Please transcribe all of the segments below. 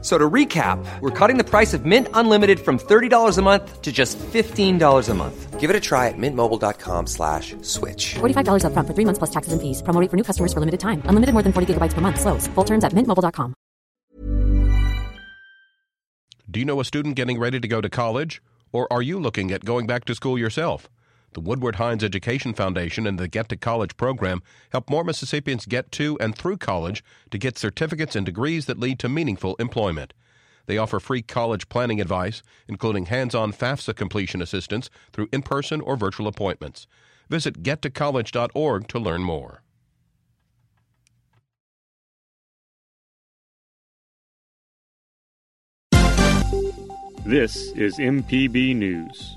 So to recap, we're cutting the price of Mint Unlimited from $30 a month to just $15 a month. Give it a try at mintmobile.com slash switch. $45 up front for three months plus taxes and fees. Promo rate for new customers for limited time. Unlimited more than 40 gigabytes per month. Slows. Full terms at mintmobile.com. Do you know a student getting ready to go to college? Or are you looking at going back to school yourself? The Woodward Hines Education Foundation and the Get to College program help more Mississippians get to and through college to get certificates and degrees that lead to meaningful employment. They offer free college planning advice, including hands on FAFSA completion assistance through in person or virtual appointments. Visit gettocollege.org to learn more. This is MPB News.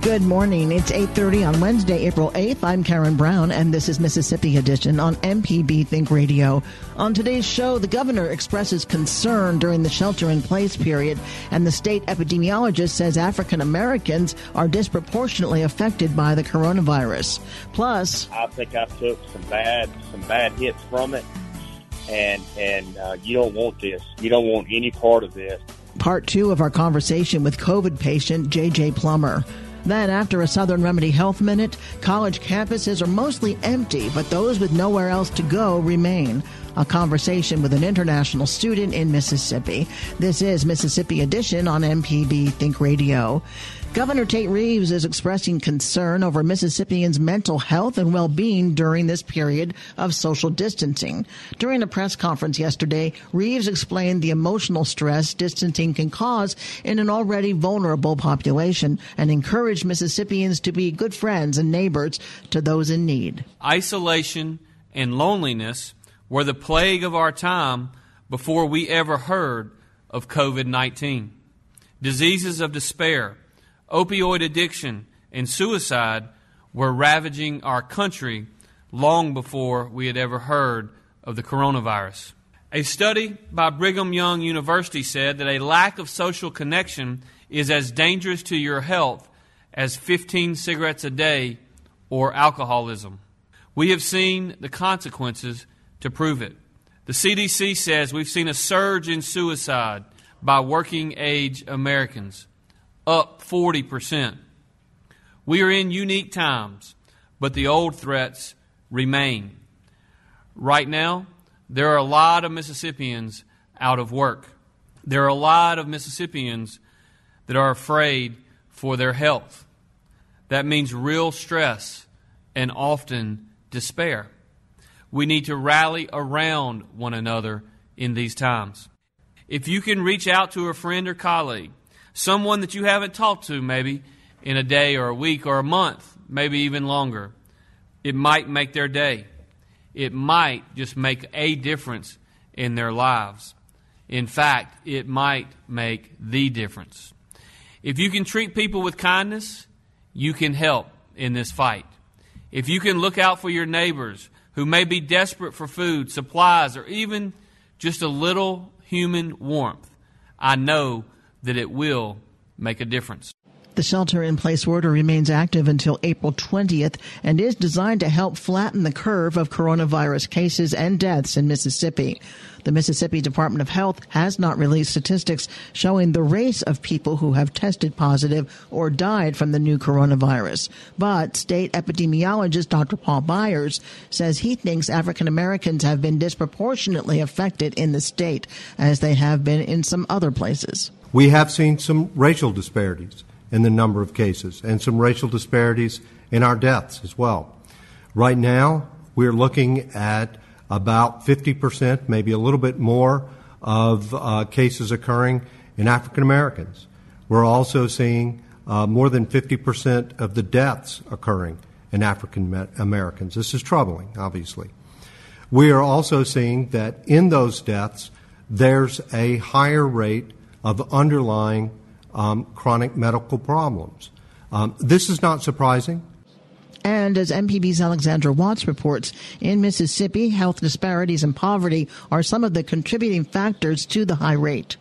Good morning. It's 8:30 on Wednesday, April 8th. I'm Karen Brown and this is Mississippi Edition on MPB Think Radio. On today's show, the governor expresses concern during the shelter in place period and the state epidemiologist says African Americans are disproportionately affected by the coronavirus. Plus, I think I took some bad some bad hits from it and and uh, you don't want this. You don't want any part of this. Part 2 of our conversation with COVID patient JJ Plummer. Then, after a Southern Remedy Health Minute, college campuses are mostly empty, but those with nowhere else to go remain. A conversation with an international student in Mississippi. This is Mississippi Edition on MPB Think Radio. Governor Tate Reeves is expressing concern over Mississippians' mental health and well-being during this period of social distancing. During a press conference yesterday, Reeves explained the emotional stress distancing can cause in an already vulnerable population and encouraged Mississippians to be good friends and neighbors to those in need. Isolation and loneliness were the plague of our time before we ever heard of COVID 19. Diseases of despair, opioid addiction, and suicide were ravaging our country long before we had ever heard of the coronavirus. A study by Brigham Young University said that a lack of social connection is as dangerous to your health as 15 cigarettes a day or alcoholism. We have seen the consequences to prove it. The CDC says we've seen a surge in suicide by working age Americans, up 40%. We are in unique times, but the old threats remain. Right now, there are a lot of Mississippians out of work. There are a lot of Mississippians that are afraid for their health. That means real stress and often despair. We need to rally around one another in these times. If you can reach out to a friend or colleague, someone that you haven't talked to maybe in a day or a week or a month, maybe even longer, it might make their day. It might just make a difference in their lives. In fact, it might make the difference. If you can treat people with kindness, you can help in this fight. If you can look out for your neighbors who may be desperate for food, supplies, or even just a little human warmth, I know that it will make a difference. The shelter in place order remains active until April 20th and is designed to help flatten the curve of coronavirus cases and deaths in Mississippi. The Mississippi Department of Health has not released statistics showing the race of people who have tested positive or died from the new coronavirus. But state epidemiologist Dr. Paul Byers says he thinks African Americans have been disproportionately affected in the state as they have been in some other places. We have seen some racial disparities in the number of cases and some racial disparities in our deaths as well. Right now, we're looking at about 50%, maybe a little bit more, of uh, cases occurring in African Americans. We're also seeing uh, more than 50% of the deaths occurring in African Americans. This is troubling, obviously. We are also seeing that in those deaths, there's a higher rate of underlying um, chronic medical problems. Um, this is not surprising. And as MPB's Alexandra Watts reports, in Mississippi, health disparities and poverty are some of the contributing factors to the high rate.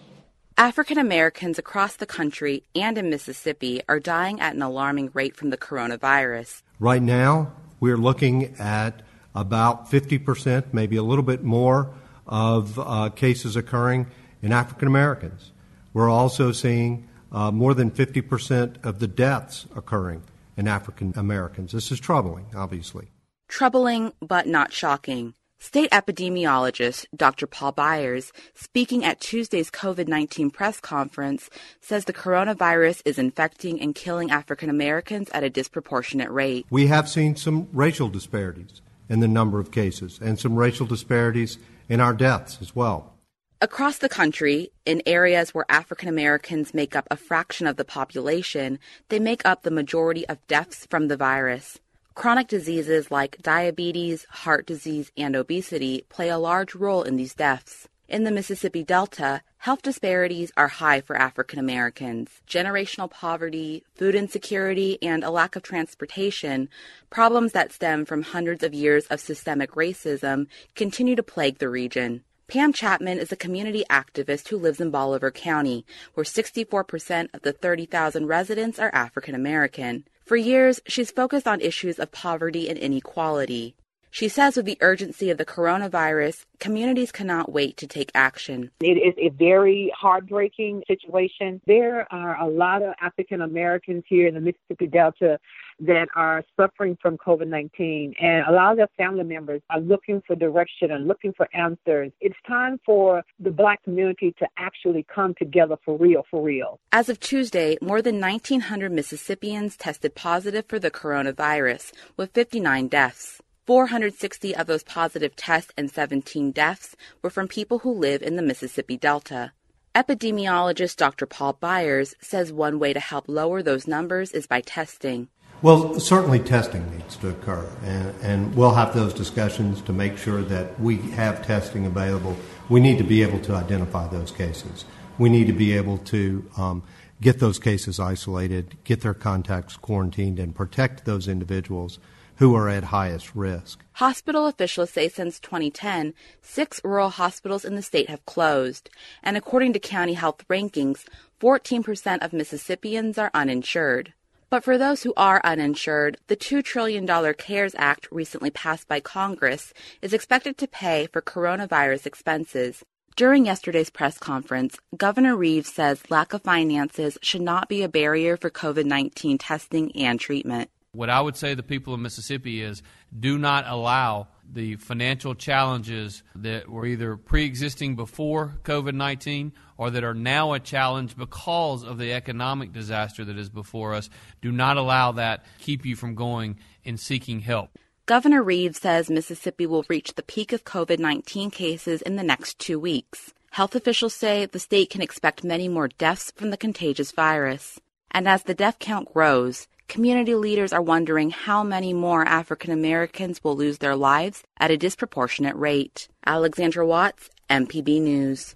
African Americans across the country and in Mississippi are dying at an alarming rate from the coronavirus. Right now, we're looking at about 50%, maybe a little bit more, of uh, cases occurring in African Americans. We're also seeing uh, more than 50% of the deaths occurring in African Americans. This is troubling, obviously. Troubling, but not shocking. State epidemiologist Dr. Paul Byers, speaking at Tuesday's COVID 19 press conference, says the coronavirus is infecting and killing African Americans at a disproportionate rate. We have seen some racial disparities in the number of cases and some racial disparities in our deaths as well. Across the country, in areas where African Americans make up a fraction of the population, they make up the majority of deaths from the virus. Chronic diseases like diabetes, heart disease, and obesity play a large role in these deaths. In the Mississippi Delta, health disparities are high for African Americans. Generational poverty, food insecurity, and a lack of transportation, problems that stem from hundreds of years of systemic racism, continue to plague the region. Pam Chapman is a community activist who lives in Bolivar County, where 64% of the 30,000 residents are African American. For years, she's focused on issues of poverty and inequality. She says with the urgency of the coronavirus, communities cannot wait to take action. It is a very heartbreaking situation. There are a lot of African Americans here in the Mississippi Delta that are suffering from COVID 19, and a lot of their family members are looking for direction and looking for answers. It's time for the black community to actually come together for real, for real. As of Tuesday, more than 1,900 Mississippians tested positive for the coronavirus, with 59 deaths. 460 of those positive tests and 17 deaths were from people who live in the Mississippi Delta. Epidemiologist Dr. Paul Byers says one way to help lower those numbers is by testing. Well, certainly testing needs to occur, and, and, we'll have those discussions to make sure that we have testing available. We need to be able to identify those cases. We need to be able to um, get those cases isolated, get their contacts quarantined, and protect those individuals who are at highest risk. Hospital officials say since 2010, six rural hospitals in the state have closed, and according to county health rankings, 14% of Mississippians are uninsured. But for those who are uninsured, the $2 trillion CARES Act recently passed by Congress is expected to pay for coronavirus expenses. During yesterday's press conference, Governor Reeves says lack of finances should not be a barrier for COVID 19 testing and treatment. What I would say to the people of Mississippi is do not allow the financial challenges that were either pre existing before COVID 19 or that are now a challenge because of the economic disaster that is before us. Do not allow that keep you from going and seeking help. Governor Reeves says Mississippi will reach the peak of COVID 19 cases in the next two weeks. Health officials say the state can expect many more deaths from the contagious virus. And as the death count grows, community leaders are wondering how many more African Americans will lose their lives at a disproportionate rate. Alexandra Watts, MPB News.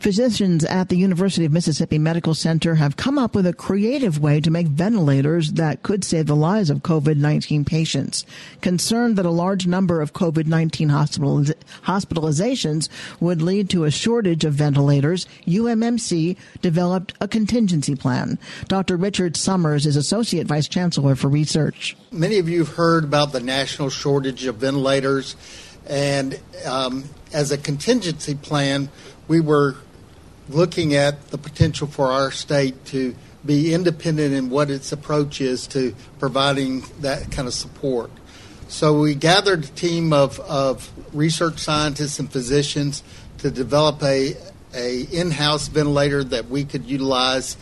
Physicians at the University of Mississippi Medical Center have come up with a creative way to make ventilators that could save the lives of COVID-19 patients. Concerned that a large number of COVID-19 hospitaliz- hospitalizations would lead to a shortage of ventilators, UMMC developed a contingency plan. Dr. Richard Summers is Associate Vice Chancellor for Research. Many of you have heard about the national shortage of ventilators, and um, as a contingency plan, we were looking at the potential for our state to be independent in what its approach is to providing that kind of support. So we gathered a team of, of research scientists and physicians to develop a, a in-house ventilator that we could utilize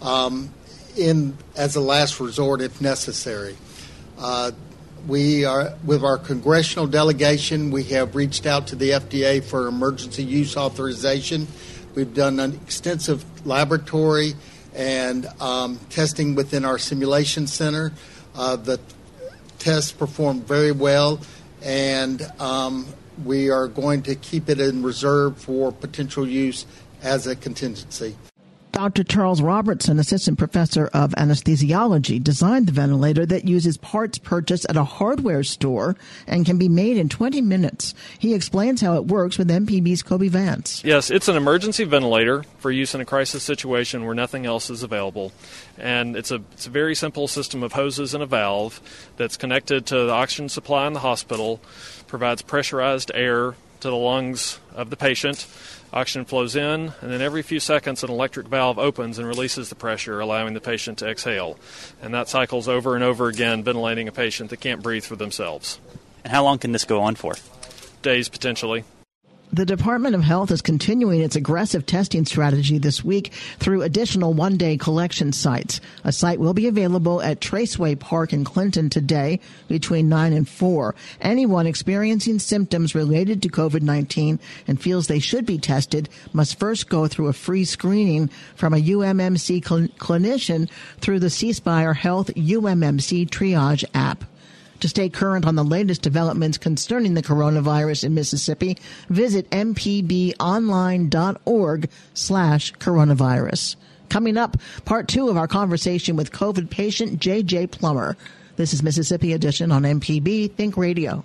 um, in as a last resort if necessary. Uh, we are with our congressional delegation. We have reached out to the FDA for emergency use authorization. We've done an extensive laboratory and um, testing within our simulation center. Uh, the tests performed very well, and um, we are going to keep it in reserve for potential use as a contingency. Dr. Charles Robertson, assistant professor of anesthesiology, designed the ventilator that uses parts purchased at a hardware store and can be made in 20 minutes. He explains how it works with MPB's Kobee Vance. Yes, it's an emergency ventilator for use in a crisis situation where nothing else is available. And it's a, it's a very simple system of hoses and a valve that's connected to the oxygen supply in the hospital, provides pressurized air to the lungs of the patient Oxygen flows in, and then every few seconds, an electric valve opens and releases the pressure, allowing the patient to exhale. And that cycles over and over again, ventilating a patient that can't breathe for themselves. And how long can this go on for? Days, potentially. The Department of Health is continuing its aggressive testing strategy this week through additional one day collection sites. A site will be available at Traceway Park in Clinton today between 9 and 4. Anyone experiencing symptoms related to COVID 19 and feels they should be tested must first go through a free screening from a UMMC cl- clinician through the C Spire Health UMMC triage app. To stay current on the latest developments concerning the coronavirus in Mississippi, visit mpbonline.org slash coronavirus. Coming up, part two of our conversation with COVID patient J.J. Plummer. This is Mississippi Edition on MPB Think Radio.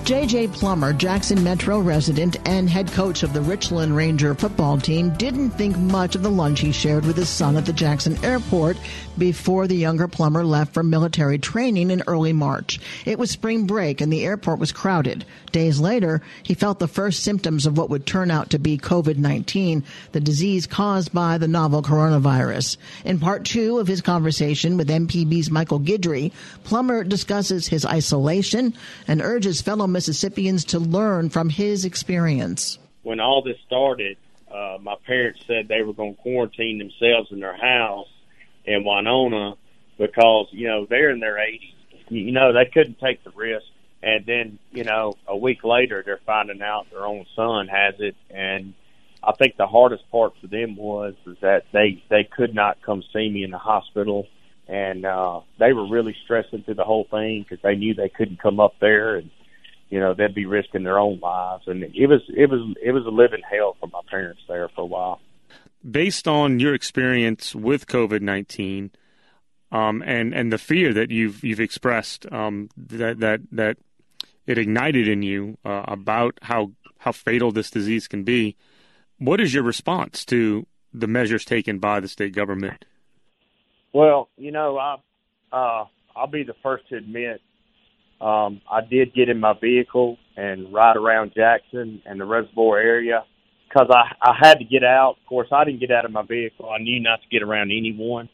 J.J. Plummer, Jackson Metro resident and head coach of the Richland Ranger football team, didn't think much of the lunch he shared with his son at the Jackson airport before the younger Plummer left for military training in early March. It was spring break and the airport was crowded. Days later, he felt the first symptoms of what would turn out to be COVID-19, the disease caused by the novel coronavirus. In part two of his conversation with MPB's Michael Guidry, Plummer discusses his isolation and urges fellow Mississippians to learn from his experience. When all this started, uh, my parents said they were going to quarantine themselves in their house in Winona because, you know, they're in their 80s. You know, they couldn't take the risk. And then, you know, a week later, they're finding out their own son has it. And I think the hardest part for them was, was that they, they could not come see me in the hospital. And, uh, they were really stressing through the whole thing because they knew they couldn't come up there and, you know, they'd be risking their own lives. And it was, it was, it was a living hell for my parents there for a while based on your experience with COVID nineteen, um, and and the fear that you've you've expressed um, that that that it ignited in you uh, about how how fatal this disease can be, what is your response to the measures taken by the state government? Well, you know, I uh, I'll be the first to admit um, I did get in my vehicle and ride around Jackson and the reservoir area because I I had to get out. Of course, I didn't get out of my vehicle. I knew not to get around anyone,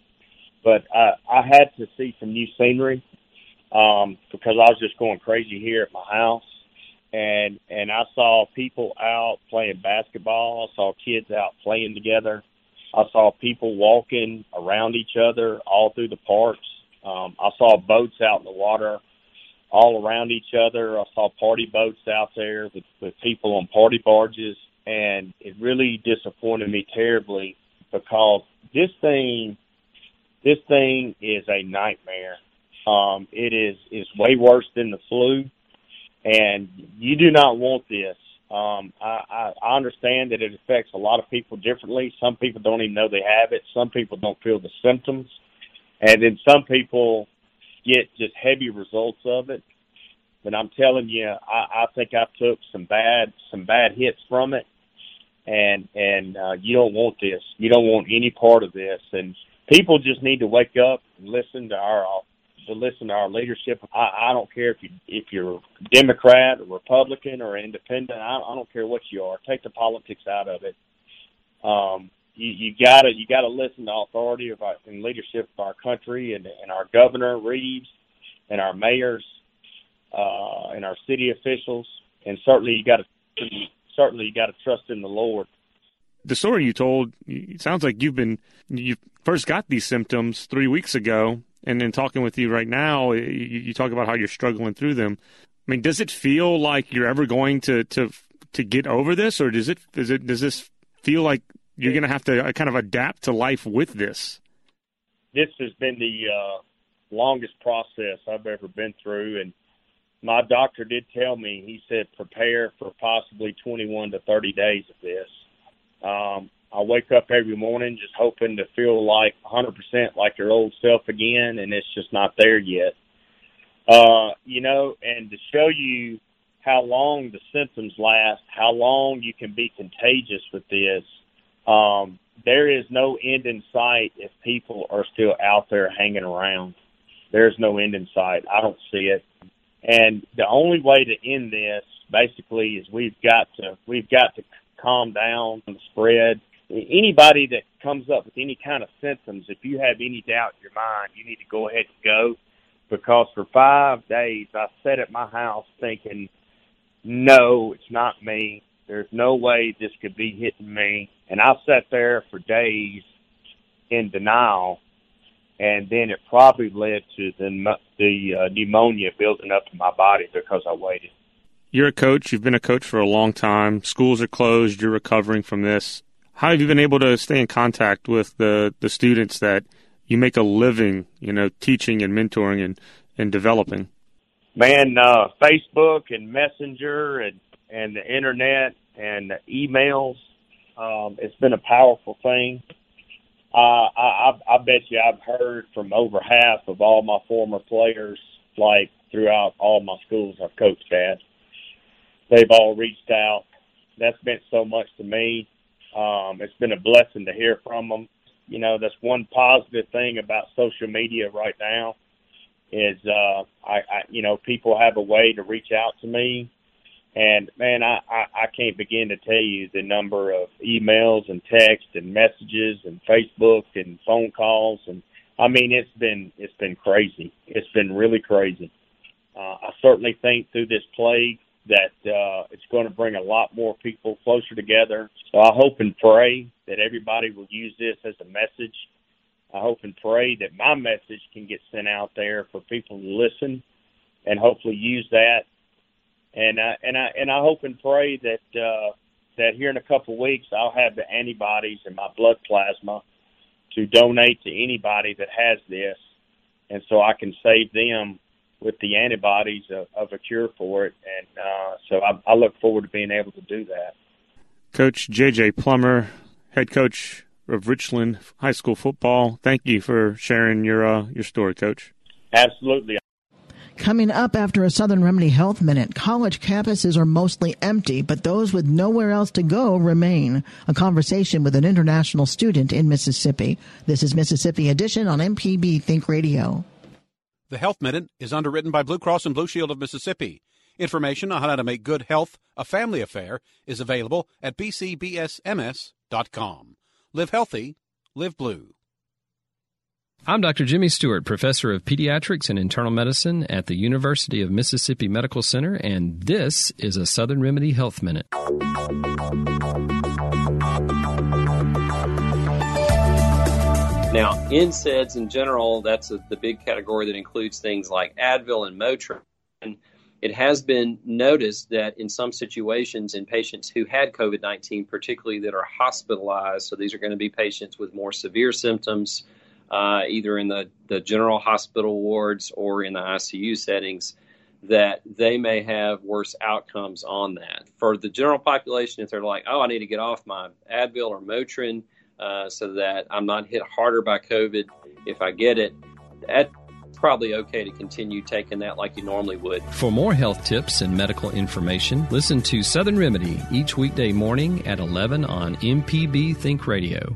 but I I had to see some new scenery um, because I was just going crazy here at my house, and and I saw people out playing basketball. I saw kids out playing together. I saw people walking around each other all through the parks. Um, I saw boats out in the water all around each other. I saw party boats out there with, with people on party barges and it really disappointed me terribly because this thing, this thing is a nightmare. Um, it is is way worse than the flu, and you do not want this. Um, I, I, I understand that it affects a lot of people differently. Some people don't even know they have it. Some people don't feel the symptoms, and then some people get just heavy results of it. But I'm telling you, I, I think I took some bad some bad hits from it, and and uh, you don't want this. You don't want any part of this. And people just need to wake up and listen to our to listen to our leadership. I, I don't care if you if you're Democrat or Republican or Independent. I, I don't care what you are. Take the politics out of it. Um, you, you gotta you gotta listen to authority of our, and leadership of our country and, and our governor Reeves and our mayors uh, and our city officials, and certainly you got to certainly you got to trust in the Lord. The story you told it sounds like you've been you first got these symptoms three weeks ago, and then talking with you right now, you, you talk about how you're struggling through them. I mean, does it feel like you're ever going to to to get over this, or does it does it does this feel like you're going to have to uh, kind of adapt to life with this? This has been the uh, longest process I've ever been through, and my doctor did tell me. He said prepare for possibly 21 to 30 days of this. Um, I wake up every morning just hoping to feel like 100% like your old self again, and it's just not there yet. Uh, you know, and to show you how long the symptoms last, how long you can be contagious with this, um, there is no end in sight if people are still out there hanging around. There's no end in sight. I don't see it. And the only way to end this basically is we've got to we've got to calm down the spread. Anybody that comes up with any kind of symptoms, if you have any doubt in your mind, you need to go ahead and go because for five days I sat at my house thinking, no, it's not me. There's no way this could be hitting me. And I sat there for days in denial, and then it probably led to the the uh, pneumonia building up in my body because I waited. You're a coach. You've been a coach for a long time. Schools are closed. You're recovering from this. How have you been able to stay in contact with the the students that you make a living, you know, teaching and mentoring and, and developing? Man, uh, Facebook and Messenger and, and the internet and the emails, um, it's been a powerful thing. Uh, I, I, I bet you I've heard from over half of all my former players, like throughout all my schools I've coached at. They've all reached out. That's meant so much to me. Um, it's been a blessing to hear from them you know, that's one positive thing about social media right now is uh I, I you know, people have a way to reach out to me and man, I, I, I can't begin to tell you the number of emails and texts and messages and Facebook and phone calls and I mean it's been it's been crazy. It's been really crazy. Uh, I certainly think through this plague that uh, it's going to bring a lot more people closer together. So I hope and pray that everybody will use this as a message. I hope and pray that my message can get sent out there for people to listen and hopefully use that. And I and I and I hope and pray that uh, that here in a couple of weeks I'll have the antibodies in my blood plasma to donate to anybody that has this, and so I can save them with the antibodies of, of a cure for it. And uh, so I, I look forward to being able to do that. Coach J.J. Plummer, head coach of Richland High School football. Thank you for sharing your uh, your story, Coach. Absolutely. Coming up after a Southern Remedy Health Minute, college campuses are mostly empty, but those with nowhere else to go remain. A conversation with an international student in Mississippi. This is Mississippi Edition on MPB Think Radio. The Health Minute is underwritten by Blue Cross and Blue Shield of Mississippi. Information on how to make good health a family affair is available at bcbsms.com. Live healthy, live blue. I'm Dr. Jimmy Stewart, professor of pediatrics and internal medicine at the University of Mississippi Medical Center, and this is a Southern Remedy Health Minute. Now, NSAIDs in general, that's a, the big category that includes things like Advil and Motrin. It has been noticed that in some situations, in patients who had COVID 19, particularly that are hospitalized, so these are going to be patients with more severe symptoms, uh, either in the, the general hospital wards or in the ICU settings, that they may have worse outcomes on that. For the general population, if they're like, oh, I need to get off my Advil or Motrin, uh, so that I'm not hit harder by COVID if I get it. That's probably okay to continue taking that like you normally would. For more health tips and medical information, listen to Southern Remedy each weekday morning at 11 on MPB Think Radio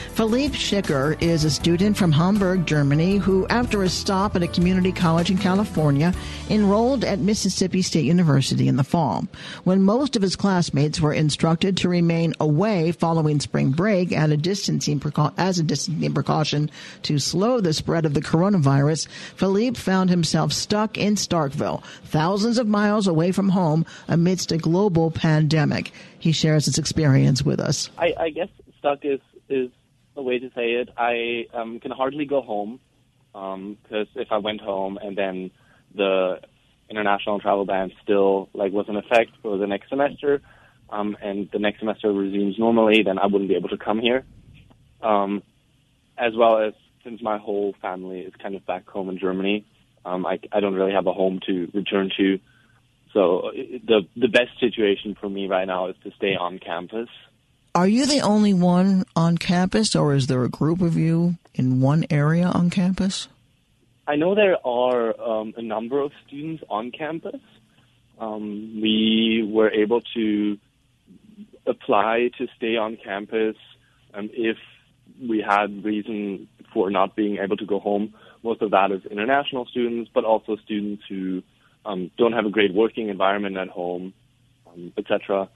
Philippe Schicker is a student from Hamburg, Germany, who, after a stop at a community college in California, enrolled at Mississippi State University in the fall. When most of his classmates were instructed to remain away following spring break at a distancing precau- as a distancing precaution to slow the spread of the coronavirus, Philippe found himself stuck in Starkville, thousands of miles away from home amidst a global pandemic. He shares his experience with us. I, I guess stuck is is a way to say it. I um, can hardly go home because um, if I went home and then the international travel ban still like was in effect for the next semester, um, and the next semester resumes normally, then I wouldn't be able to come here. Um, as well as since my whole family is kind of back home in Germany, um, I, I don't really have a home to return to. So the the best situation for me right now is to stay on campus. Are you the only one on campus, or is there a group of you in one area on campus? I know there are um, a number of students on campus. Um, we were able to apply to stay on campus um, if we had reason for not being able to go home. Most of that is international students, but also students who um, don't have a great working environment at home, um, etc.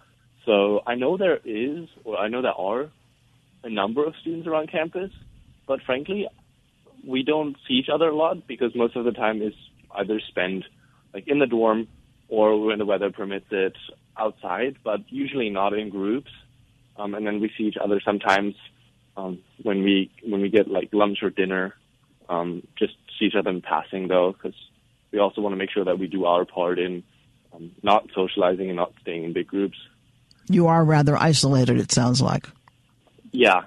So I know there is, or I know there are, a number of students around campus, but frankly, we don't see each other a lot because most of the time is either spent like in the dorm or when the weather permits it outside, but usually not in groups. Um, and then we see each other sometimes um, when we when we get like lunch or dinner. Um, just see each other in passing though, because we also want to make sure that we do our part in um, not socializing and not staying in big groups. You are rather isolated, it sounds like. Yeah.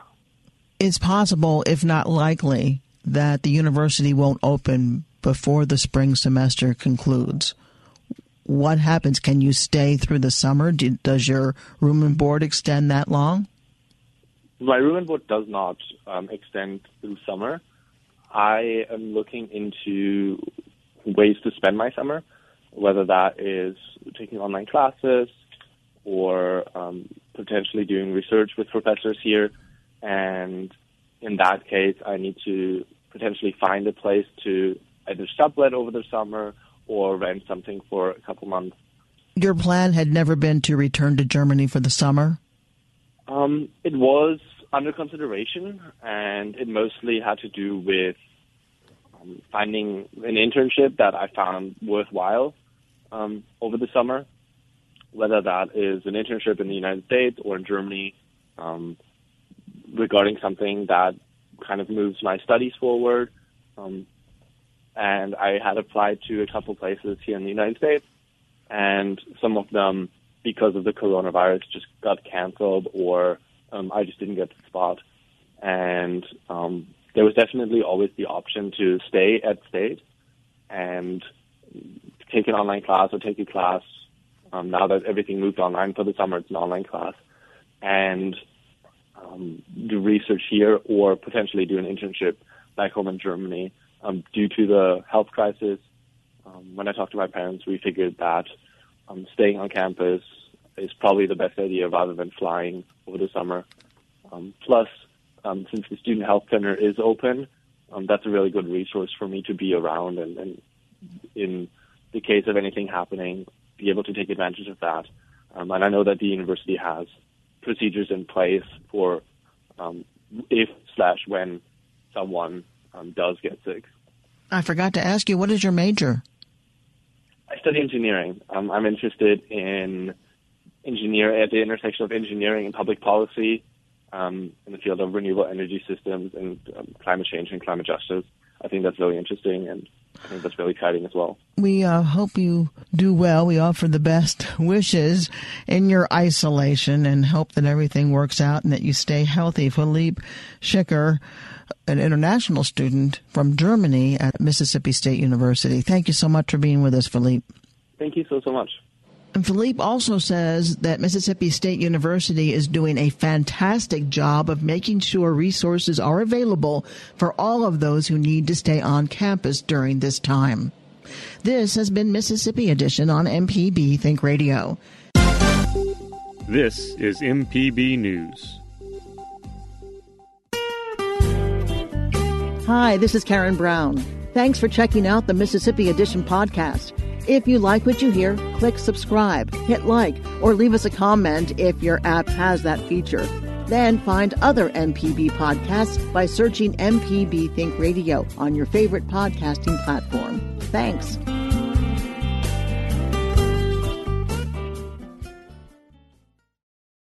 It's possible, if not likely, that the university won't open before the spring semester concludes. What happens? Can you stay through the summer? Do, does your room and board extend that long? My room and board does not um, extend through summer. I am looking into ways to spend my summer, whether that is taking online classes or um, potentially doing research with professors here. And in that case, I need to potentially find a place to either sublet over the summer or rent something for a couple months. Your plan had never been to return to Germany for the summer? Um, it was under consideration, and it mostly had to do with um, finding an internship that I found worthwhile um, over the summer, whether that is an internship in the United States or in Germany, um, regarding something that kind of moves my studies forward. Um, and I had applied to a couple places here in the United States, and some of them, because of the coronavirus, just got canceled, or um, I just didn't get the spot. And um, there was definitely always the option to stay at state and take an online class or take a class. Um, now that everything moved online for the summer, it's an online class, and um, do research here or potentially do an internship back home in Germany. Um, due to the health crisis, um, when I talked to my parents, we figured that um, staying on campus is probably the best idea rather than flying over the summer. Um, plus, um, since the student health center is open, um, that's a really good resource for me to be around and, and in the case of anything happening, be able to take advantage of that. Um, and I know that the university has procedures in place for um, if slash when someone um, does get sick. I forgot to ask you, what is your major? I study engineering. Um, I'm interested in engineer at the intersection of engineering and public policy um, in the field of renewable energy systems and um, climate change and climate justice. I think that's really interesting and I think that's really exciting as well. We uh, hope you do well. We offer the best wishes in your isolation and hope that everything works out and that you stay healthy. Philippe Schicker, an international student from Germany at Mississippi State University. Thank you so much for being with us, Philippe. Thank you so, so much. And Philippe also says that Mississippi State University is doing a fantastic job of making sure resources are available for all of those who need to stay on campus during this time. This has been Mississippi Edition on MPB Think Radio. This is MPB News. Hi, this is Karen Brown. Thanks for checking out the Mississippi Edition podcast. If you like what you hear, click subscribe, hit like, or leave us a comment if your app has that feature. Then find other MPB podcasts by searching MPB Think Radio on your favorite podcasting platform. Thanks.